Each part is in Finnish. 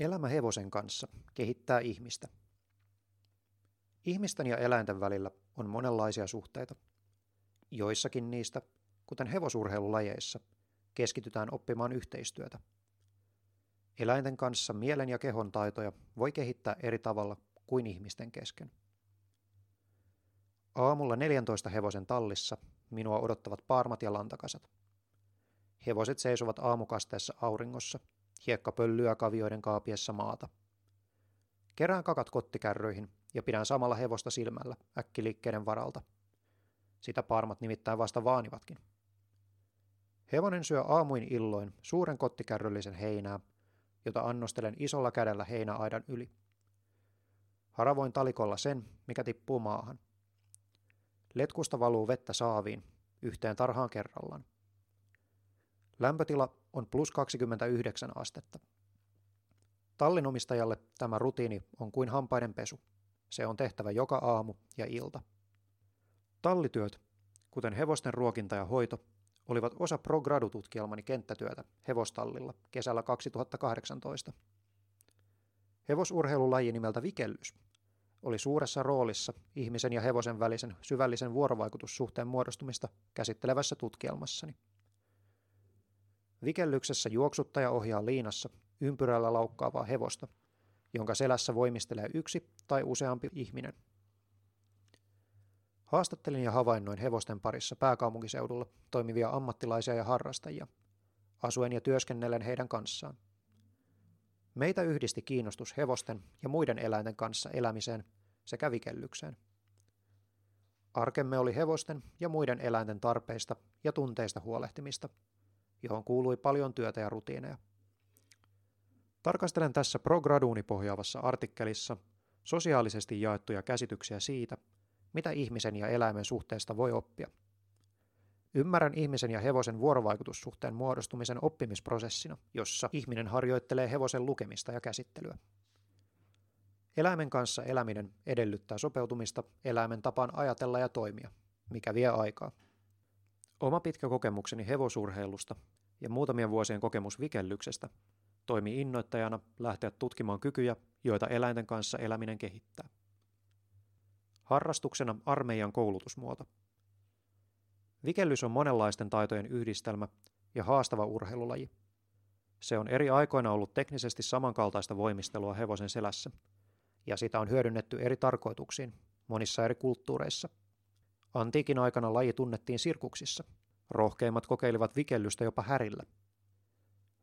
Elämä hevosen kanssa kehittää ihmistä. Ihmisten ja eläinten välillä on monenlaisia suhteita. Joissakin niistä, kuten hevosurheilulajeissa, keskitytään oppimaan yhteistyötä. Eläinten kanssa mielen ja kehon taitoja voi kehittää eri tavalla kuin ihmisten kesken. Aamulla 14 hevosen tallissa minua odottavat paarmat ja lantakasat. Hevoset seisovat aamukasteessa auringossa – hiekka pöllyä kavioiden kaapiessa maata. Kerään kakat kottikärryihin ja pidän samalla hevosta silmällä äkkiliikkeiden varalta. Sitä parmat nimittäin vasta vaanivatkin. Hevonen syö aamuin illoin suuren kottikärryllisen heinää, jota annostelen isolla kädellä heinäaidan yli. Haravoin talikolla sen, mikä tippuu maahan. Letkusta valuu vettä saaviin, yhteen tarhaan kerrallaan. Lämpötila on plus 29 astetta. Tallinomistajalle tämä rutiini on kuin hampaiden pesu. Se on tehtävä joka aamu ja ilta. Tallityöt, kuten hevosten ruokinta ja hoito, olivat osa pro gradu-tutkielmani kenttätyötä hevostallilla kesällä 2018. Hevosurheilulaji nimeltä vikellys oli suuressa roolissa ihmisen ja hevosen välisen syvällisen vuorovaikutussuhteen muodostumista käsittelevässä tutkielmassani. Vikellyksessä juoksuttaja ohjaa liinassa ympyrällä laukkaavaa hevosta, jonka selässä voimistelee yksi tai useampi ihminen. Haastattelin ja havainnoin hevosten parissa pääkaupunkiseudulla toimivia ammattilaisia ja harrastajia, asuen ja työskennellen heidän kanssaan. Meitä yhdisti kiinnostus hevosten ja muiden eläinten kanssa elämiseen sekä vikellykseen. Arkemme oli hevosten ja muiden eläinten tarpeista ja tunteista huolehtimista – johon kuului paljon työtä ja rutiineja. Tarkastelen tässä prograduuni pohjaavassa artikkelissa sosiaalisesti jaettuja käsityksiä siitä, mitä ihmisen ja eläimen suhteesta voi oppia. Ymmärrän ihmisen ja hevosen vuorovaikutussuhteen muodostumisen oppimisprosessina, jossa ihminen harjoittelee hevosen lukemista ja käsittelyä. Eläimen kanssa eläminen edellyttää sopeutumista eläimen tapaan ajatella ja toimia, mikä vie aikaa. Oma pitkä kokemukseni hevosurheilusta ja muutamien vuosien kokemus vikellyksestä toimi innoittajana lähteä tutkimaan kykyjä, joita eläinten kanssa eläminen kehittää. Harrastuksena armeijan koulutusmuoto. Vikellys on monenlaisten taitojen yhdistelmä ja haastava urheilulaji. Se on eri aikoina ollut teknisesti samankaltaista voimistelua hevosen selässä, ja sitä on hyödynnetty eri tarkoituksiin monissa eri kulttuureissa – Antiikin aikana laji tunnettiin sirkuksissa. Rohkeimmat kokeilivat vikellystä jopa härillä.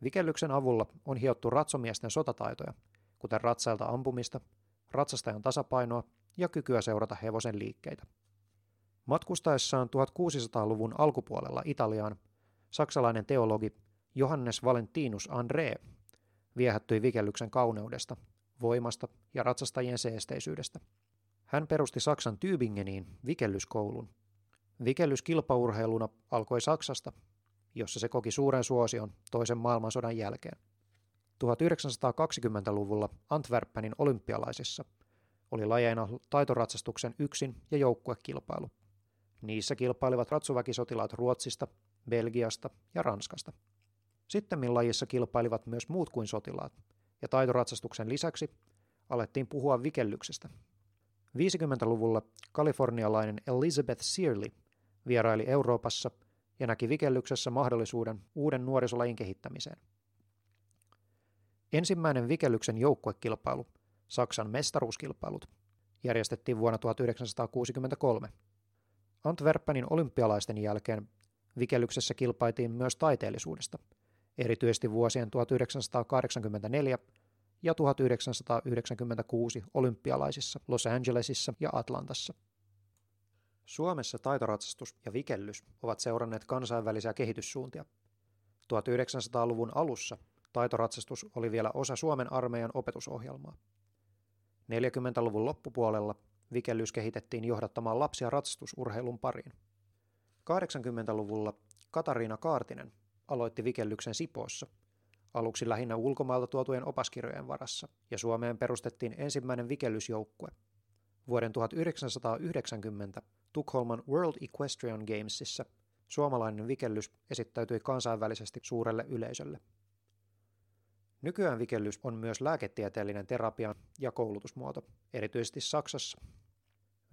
Vikellyksen avulla on hiottu ratsomiesten sotataitoja, kuten ratsailta ampumista, ratsastajan tasapainoa ja kykyä seurata hevosen liikkeitä. Matkustaessaan 1600-luvun alkupuolella Italiaan saksalainen teologi Johannes Valentinus André viehättyi vikellyksen kauneudesta, voimasta ja ratsastajien seesteisyydestä. Hän perusti Saksan Tübingeniin vikellyskoulun. Vikellys kilpaurheiluna alkoi Saksasta, jossa se koki suuren suosion toisen maailmansodan jälkeen. 1920-luvulla Antwerpenin olympialaisissa oli lajeina taitoratsastuksen yksin- ja joukkuekilpailu. Niissä kilpailivat ratsuväkisotilaat Ruotsista, Belgiasta ja Ranskasta. Sitten lajissa kilpailivat myös muut kuin sotilaat, ja taitoratsastuksen lisäksi alettiin puhua vikellyksestä 50-luvulla kalifornialainen Elizabeth Searley vieraili Euroopassa ja näki vikellyksessä mahdollisuuden uuden nuorisolajin kehittämiseen. Ensimmäinen vikellyksen joukkuekilpailu, Saksan mestaruuskilpailut, järjestettiin vuonna 1963. Antwerpenin olympialaisten jälkeen vikellyksessä kilpailtiin myös taiteellisuudesta, erityisesti vuosien 1984 ja 1996 olympialaisissa Los Angelesissa ja Atlantassa. Suomessa taitoratsastus ja vikellys ovat seuranneet kansainvälisiä kehityssuuntia. 1900-luvun alussa taitoratsastus oli vielä osa Suomen armeijan opetusohjelmaa. 40-luvun loppupuolella vikellys kehitettiin johdattamaan lapsia ratsastusurheilun pariin. 80-luvulla Katariina Kaartinen aloitti vikellyksen Sipoossa – aluksi lähinnä ulkomailta tuotujen opaskirjojen varassa, ja Suomeen perustettiin ensimmäinen vikellysjoukkue. Vuoden 1990 Tukholman World Equestrian Gamesissa suomalainen vikellys esittäytyi kansainvälisesti suurelle yleisölle. Nykyään vikellys on myös lääketieteellinen terapia ja koulutusmuoto, erityisesti Saksassa.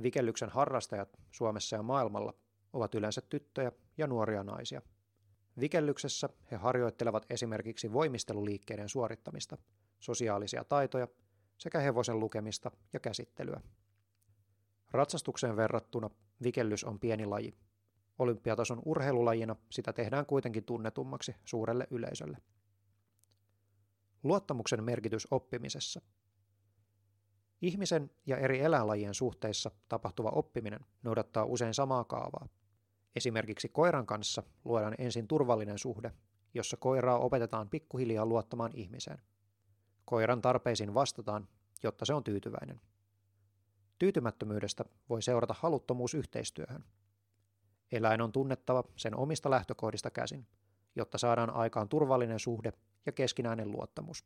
Vikellyksen harrastajat Suomessa ja maailmalla ovat yleensä tyttöjä ja nuoria naisia. Vikellyksessä he harjoittelevat esimerkiksi voimisteluliikkeiden suorittamista, sosiaalisia taitoja sekä hevosen lukemista ja käsittelyä. Ratsastukseen verrattuna vikellys on pieni laji. Olympiatason urheilulajina sitä tehdään kuitenkin tunnetummaksi suurelle yleisölle. Luottamuksen merkitys oppimisessa. Ihmisen ja eri eläinlajien suhteissa tapahtuva oppiminen noudattaa usein samaa kaavaa. Esimerkiksi koiran kanssa luodaan ensin turvallinen suhde, jossa koiraa opetetaan pikkuhiljaa luottamaan ihmiseen. Koiran tarpeisiin vastataan, jotta se on tyytyväinen. Tyytymättömyydestä voi seurata haluttomuus yhteistyöhön. Eläin on tunnettava sen omista lähtökohdista käsin, jotta saadaan aikaan turvallinen suhde ja keskinäinen luottamus.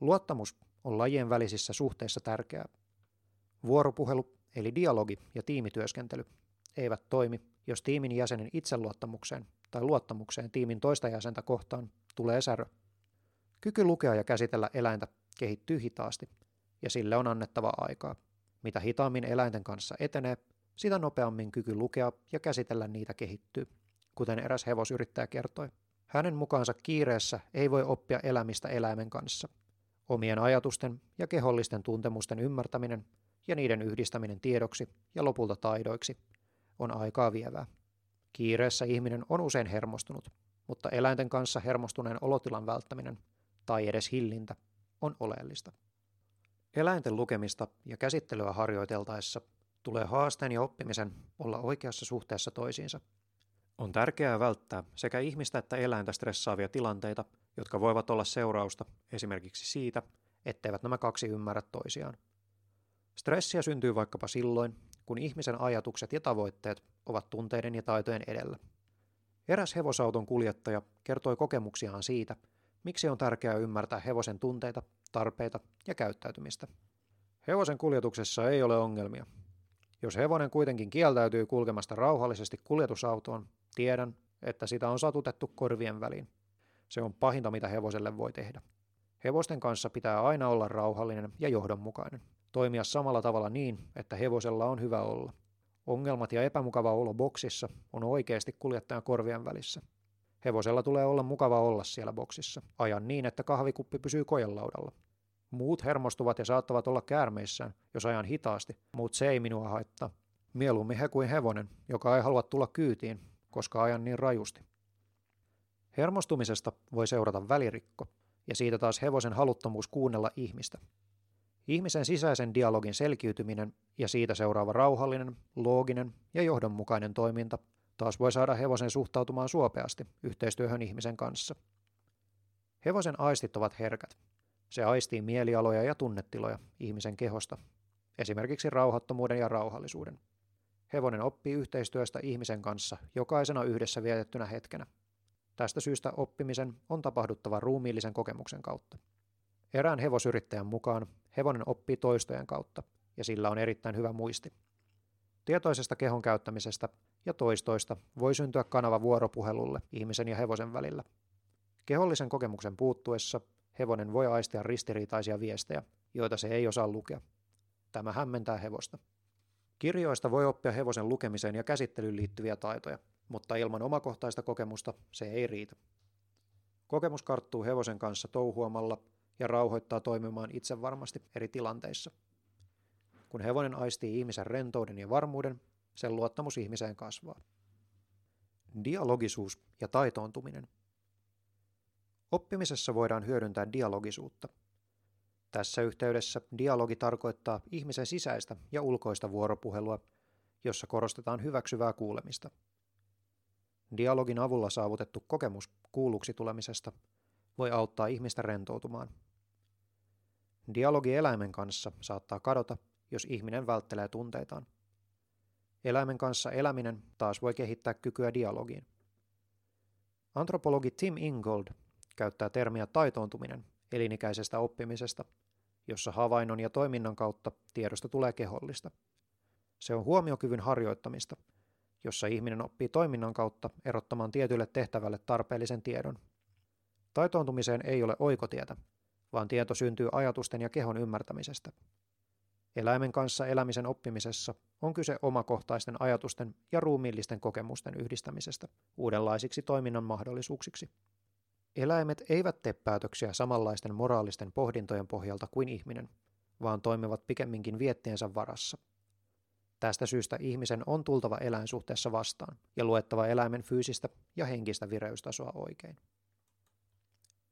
Luottamus on lajien välisissä suhteissa tärkeää. Vuoropuhelu, eli dialogi ja tiimityöskentely, eivät toimi, jos tiimin jäsenen itseluottamukseen tai luottamukseen tiimin toista jäsentä kohtaan tulee särö. Kyky lukea ja käsitellä eläintä kehittyy hitaasti, ja sille on annettava aikaa. Mitä hitaammin eläinten kanssa etenee, sitä nopeammin kyky lukea ja käsitellä niitä kehittyy, kuten eräs hevosyrittäjä kertoi. Hänen mukaansa kiireessä ei voi oppia elämistä eläimen kanssa. Omien ajatusten ja kehollisten tuntemusten ymmärtäminen ja niiden yhdistäminen tiedoksi ja lopulta taidoiksi on aikaa vievää. Kiireessä ihminen on usein hermostunut, mutta eläinten kanssa hermostuneen olotilan välttäminen tai edes hillintä on oleellista. Eläinten lukemista ja käsittelyä harjoiteltaessa tulee haasteen ja oppimisen olla oikeassa suhteessa toisiinsa. On tärkeää välttää sekä ihmistä että eläintä stressaavia tilanteita, jotka voivat olla seurausta esimerkiksi siitä, etteivät nämä kaksi ymmärrä toisiaan. Stressiä syntyy vaikkapa silloin, kun ihmisen ajatukset ja tavoitteet ovat tunteiden ja taitojen edellä. Eräs hevosauton kuljettaja kertoi kokemuksiaan siitä, miksi on tärkeää ymmärtää hevosen tunteita, tarpeita ja käyttäytymistä. Hevosen kuljetuksessa ei ole ongelmia. Jos hevonen kuitenkin kieltäytyy kulkemasta rauhallisesti kuljetusautoon, tiedän, että sitä on satutettu korvien väliin. Se on pahinta, mitä hevoselle voi tehdä. Hevosten kanssa pitää aina olla rauhallinen ja johdonmukainen. Toimia samalla tavalla niin, että hevosella on hyvä olla. Ongelmat ja epämukava olo boksissa on oikeasti kuljettajan korvien välissä. Hevosella tulee olla mukava olla siellä boksissa. Ajan niin, että kahvikuppi pysyy kojenlaudalla. Muut hermostuvat ja saattavat olla käärmeissään, jos ajan hitaasti, mutta se ei minua haittaa. Mieluummin he kuin hevonen, joka ei halua tulla kyytiin, koska ajan niin rajusti. Hermostumisesta voi seurata välirikko, ja siitä taas hevosen haluttomuus kuunnella ihmistä. Ihmisen sisäisen dialogin selkiytyminen ja siitä seuraava rauhallinen, looginen ja johdonmukainen toiminta taas voi saada hevosen suhtautumaan suopeasti yhteistyöhön ihmisen kanssa. Hevosen aistit ovat herkät. Se aistii mielialoja ja tunnetiloja ihmisen kehosta, esimerkiksi rauhattomuuden ja rauhallisuuden. Hevonen oppii yhteistyöstä ihmisen kanssa jokaisena yhdessä vietettynä hetkenä. Tästä syystä oppimisen on tapahduttava ruumiillisen kokemuksen kautta. Erään hevosyrittäjän mukaan hevonen oppii toistojen kautta, ja sillä on erittäin hyvä muisti. Tietoisesta kehon käyttämisestä ja toistoista voi syntyä kanava vuoropuhelulle ihmisen ja hevosen välillä. Kehollisen kokemuksen puuttuessa hevonen voi aistia ristiriitaisia viestejä, joita se ei osaa lukea. Tämä hämmentää hevosta. Kirjoista voi oppia hevosen lukemiseen ja käsittelyyn liittyviä taitoja, mutta ilman omakohtaista kokemusta se ei riitä. Kokemus karttuu hevosen kanssa touhuamalla ja rauhoittaa toimimaan itse varmasti eri tilanteissa. Kun hevonen aistii ihmisen rentouden ja varmuuden, sen luottamus ihmiseen kasvaa. Dialogisuus ja taitoontuminen. Oppimisessa voidaan hyödyntää dialogisuutta. Tässä yhteydessä dialogi tarkoittaa ihmisen sisäistä ja ulkoista vuoropuhelua, jossa korostetaan hyväksyvää kuulemista. Dialogin avulla saavutettu kokemus kuulluksi tulemisesta voi auttaa ihmistä rentoutumaan. Dialogi eläimen kanssa saattaa kadota, jos ihminen välttelee tunteitaan. Eläimen kanssa eläminen taas voi kehittää kykyä dialogiin. Antropologi Tim Ingold käyttää termiä taitoontuminen elinikäisestä oppimisesta, jossa havainnon ja toiminnan kautta tiedosta tulee kehollista. Se on huomiokyvyn harjoittamista, jossa ihminen oppii toiminnan kautta erottamaan tietylle tehtävälle tarpeellisen tiedon. Taitoontumiseen ei ole oikotietä, vaan tieto syntyy ajatusten ja kehon ymmärtämisestä. Eläimen kanssa elämisen oppimisessa on kyse omakohtaisten ajatusten ja ruumiillisten kokemusten yhdistämisestä uudenlaisiksi toiminnan mahdollisuuksiksi. Eläimet eivät tee päätöksiä samanlaisten moraalisten pohdintojen pohjalta kuin ihminen, vaan toimivat pikemminkin viettiensä varassa. Tästä syystä ihmisen on tultava eläinsuhteessa vastaan ja luettava eläimen fyysistä ja henkistä vireystasoa oikein.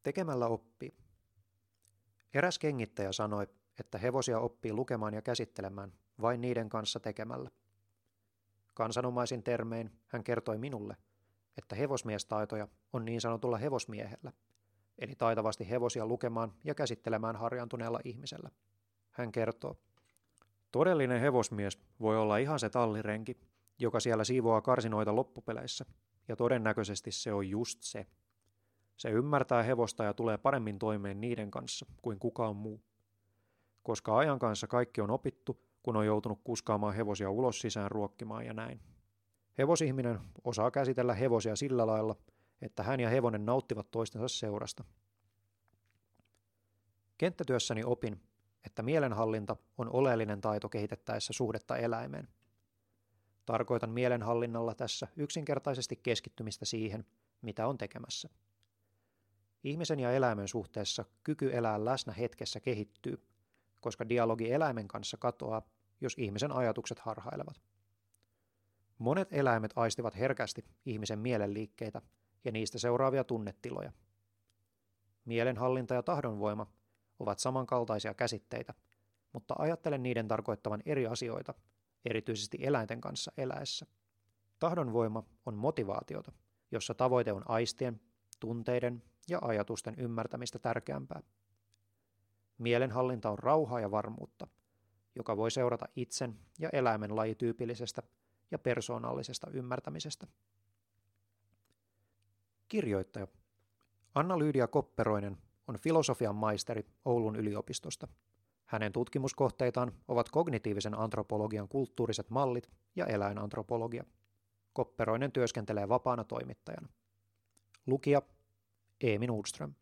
Tekemällä oppii. Eräs kengittäjä sanoi, että hevosia oppii lukemaan ja käsittelemään vain niiden kanssa tekemällä. Kansanomaisin termein hän kertoi minulle, että hevosmiestaitoja on niin sanotulla hevosmiehellä, eli taitavasti hevosia lukemaan ja käsittelemään harjantuneella ihmisellä. Hän kertoo, Todellinen hevosmies voi olla ihan se tallirenki, joka siellä siivoaa karsinoita loppupeleissä, ja todennäköisesti se on just se. Se ymmärtää hevosta ja tulee paremmin toimeen niiden kanssa kuin kukaan muu. Koska ajan kanssa kaikki on opittu, kun on joutunut kuskaamaan hevosia ulos sisään ruokkimaan ja näin. Hevosihminen osaa käsitellä hevosia sillä lailla, että hän ja hevonen nauttivat toistensa seurasta. Kenttätyössäni opin, että mielenhallinta on oleellinen taito kehitettäessä suhdetta eläimeen. Tarkoitan mielenhallinnalla tässä yksinkertaisesti keskittymistä siihen, mitä on tekemässä. Ihmisen ja eläimen suhteessa kyky elää läsnä hetkessä kehittyy, koska dialogi eläimen kanssa katoaa, jos ihmisen ajatukset harhailevat. Monet eläimet aistivat herkästi ihmisen mielenliikkeitä ja niistä seuraavia tunnetiloja. Mielenhallinta ja tahdonvoima ovat samankaltaisia käsitteitä, mutta ajattelen niiden tarkoittavan eri asioita, erityisesti eläinten kanssa eläessä. Tahdonvoima on motivaatiota, jossa tavoite on aistien, tunteiden ja ajatusten ymmärtämistä tärkeämpää. Mielenhallinta on rauhaa ja varmuutta, joka voi seurata itsen ja eläimen lajityypillisestä ja persoonallisesta ymmärtämisestä. Kirjoittaja Anna-Lyydia Kopperoinen on filosofian maisteri Oulun yliopistosta. Hänen tutkimuskohteitaan ovat kognitiivisen antropologian kulttuuriset mallit ja eläinantropologia. Kopperoinen työskentelee vapaana toimittajana. Lukija Emil Nordström.